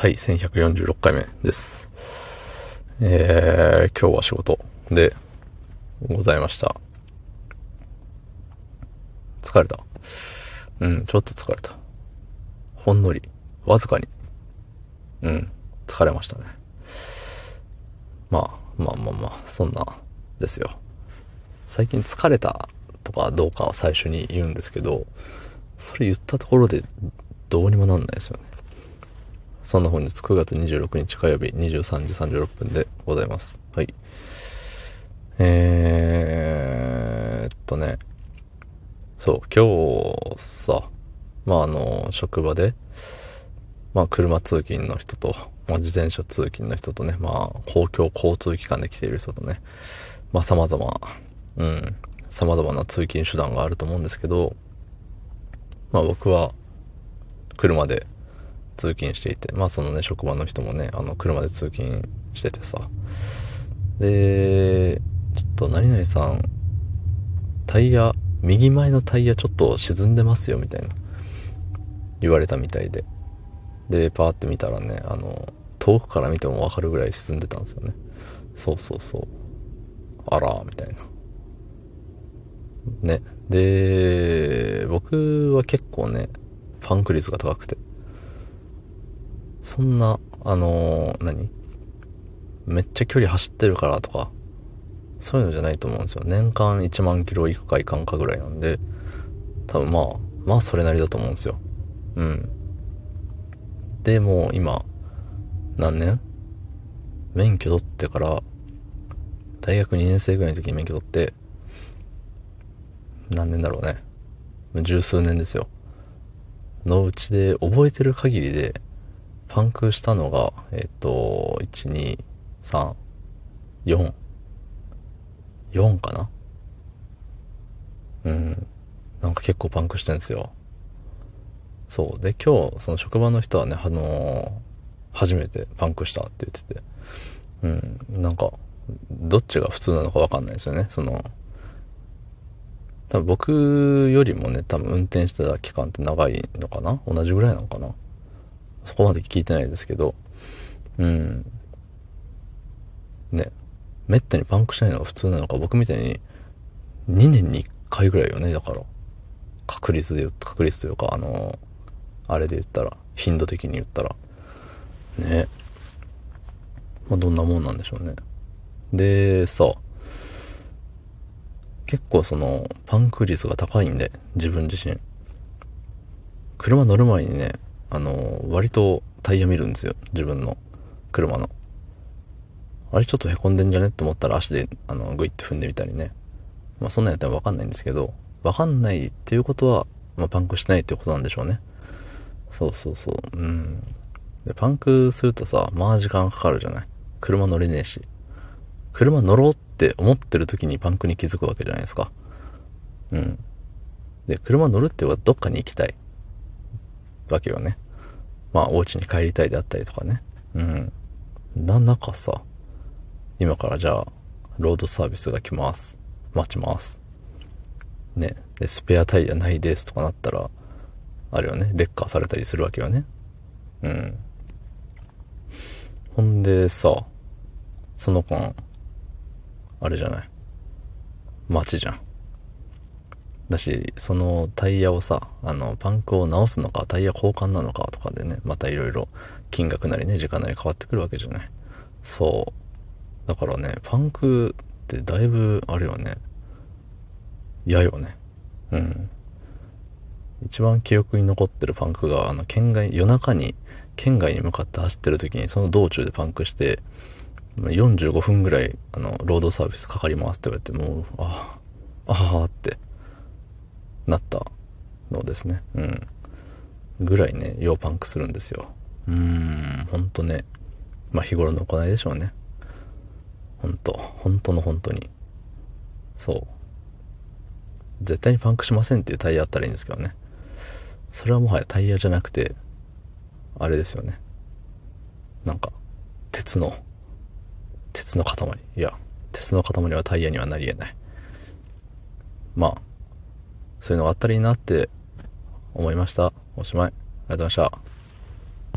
はい、1146回目です。えー、今日は仕事でございました。疲れた？うん、ちょっと疲れた。ほんのり、わずかに。うん、疲れましたね。まあ、まあまあまあ、そんな、ですよ。最近疲れたとかどうかは最初に言うんですけど、それ言ったところでどうにもなんないですよね。そんな本日9月26日火曜日23時36分でございます。はい。えーっとね、そう、今日さ、まああの、職場で、まあ車通勤の人と、まあ自転車通勤の人とね、まあ公共交通機関で来ている人とね、まあ様々、うん、様々な通勤手段があると思うんですけど、まあ僕は車で通勤していて、まあそのね、職場の人もね、あの、車で通勤しててさ。で、ちょっと何々さん、タイヤ、右前のタイヤちょっと沈んでますよ、みたいな。言われたみたいで。で、パーって見たらね、あの、遠くから見てもわかるぐらい沈んでたんですよね。そうそうそう。あら、みたいな。ね。で、僕は結構ね、パンク率が高くて。そんな、あのー何？めっちゃ距離走ってるからとか、そういうのじゃないと思うんですよ。年間1万キロ行くか行かんかぐらいなんで、多分まあ、まあそれなりだと思うんですよ。うん。で、も今、何年？免許取ってから、大学2年生ぐらいの時に免許取って、何年だろうね。十数年ですよ。のうちで覚えてる限りで、パンクしたのが、えっ、と、1、2、3、4。4かな？うん。なんか結構パンクしてんですよ。そう。で、今日、その職場の人はね、あのー初めてパンクしたって言ってて。うん。なんか、どっちが普通なのかわかんないですよね。その、多分僕よりもね、多分運転してた期間って長いのかな？同じぐらいなのかな？こまで聞いてないですけど、うん。ね、めったにパンクしないのが普通なのか、僕みたいに2年に1回ぐらいよね、だから。確率で言った、確率というか、あのあれで言ったら、頻度的に言ったら。ね。まあ、どんなもんなんでしょうね。で、さ、結構その、パンク率が高いんで、自分自身。車乗る前にね、あの、割とタイヤ見るんですよ。自分の車の。あれちょっと凹んでんじゃねって思ったら足で、あの、グイって踏んでみたりね。まあそんなんやったらわかんないんですけど、わかんないっていうことは、まあパンクしないってことなんでしょうね。そうそうそう。うん。で、パンクするとさ、まあ時間かかるじゃない。車乗れねえし。車乗ろうって思ってる時にパンクに気づくわけじゃないですか。うん。で、車乗るっていうはどっかに行きたい。わけよね。まあ、お家に帰りたいであったりとかね。うん。な、中さ、今からじゃあ、ロードサービスが来ます。待ちます。ね。で、スペアタイヤないですとかなったら、あれよね、劣化されたりするわけよね。うん。ほんでさ、その間、あれじゃない。待ちじゃん。だし、そのタイヤをさ、あの、パンクを直すのか、タイヤ交換なのかとかでね、またいろいろ金額なりね、時間なり変わってくるわけじゃない。そう。だからね、パンクってだいぶ、あれよね、嫌よね。うん。一番記憶に残ってるパンクが、あの、県外、夜中に、県外に向かって走ってる時に、その道中でパンクして、45分ぐらい、あの、ロードサービスかかりますって言われて、もう、ああ、ああって、なったのですね。うん。ぐらいね、要パンクするんですよ。うーん、ほんとね。まあ日頃の行いでしょうね。ほんと、ほんとの本当に。そう。絶対にパンクしませんっていうタイヤあったらいいんですけどね。それはもはやタイヤじゃなくて、あれですよね。なんか、鉄の、鉄の塊。いや、鉄の塊はタイヤにはなり得ない。まあ、そういうのがあったらいいなって思いました。おしまい。ありがとうございました。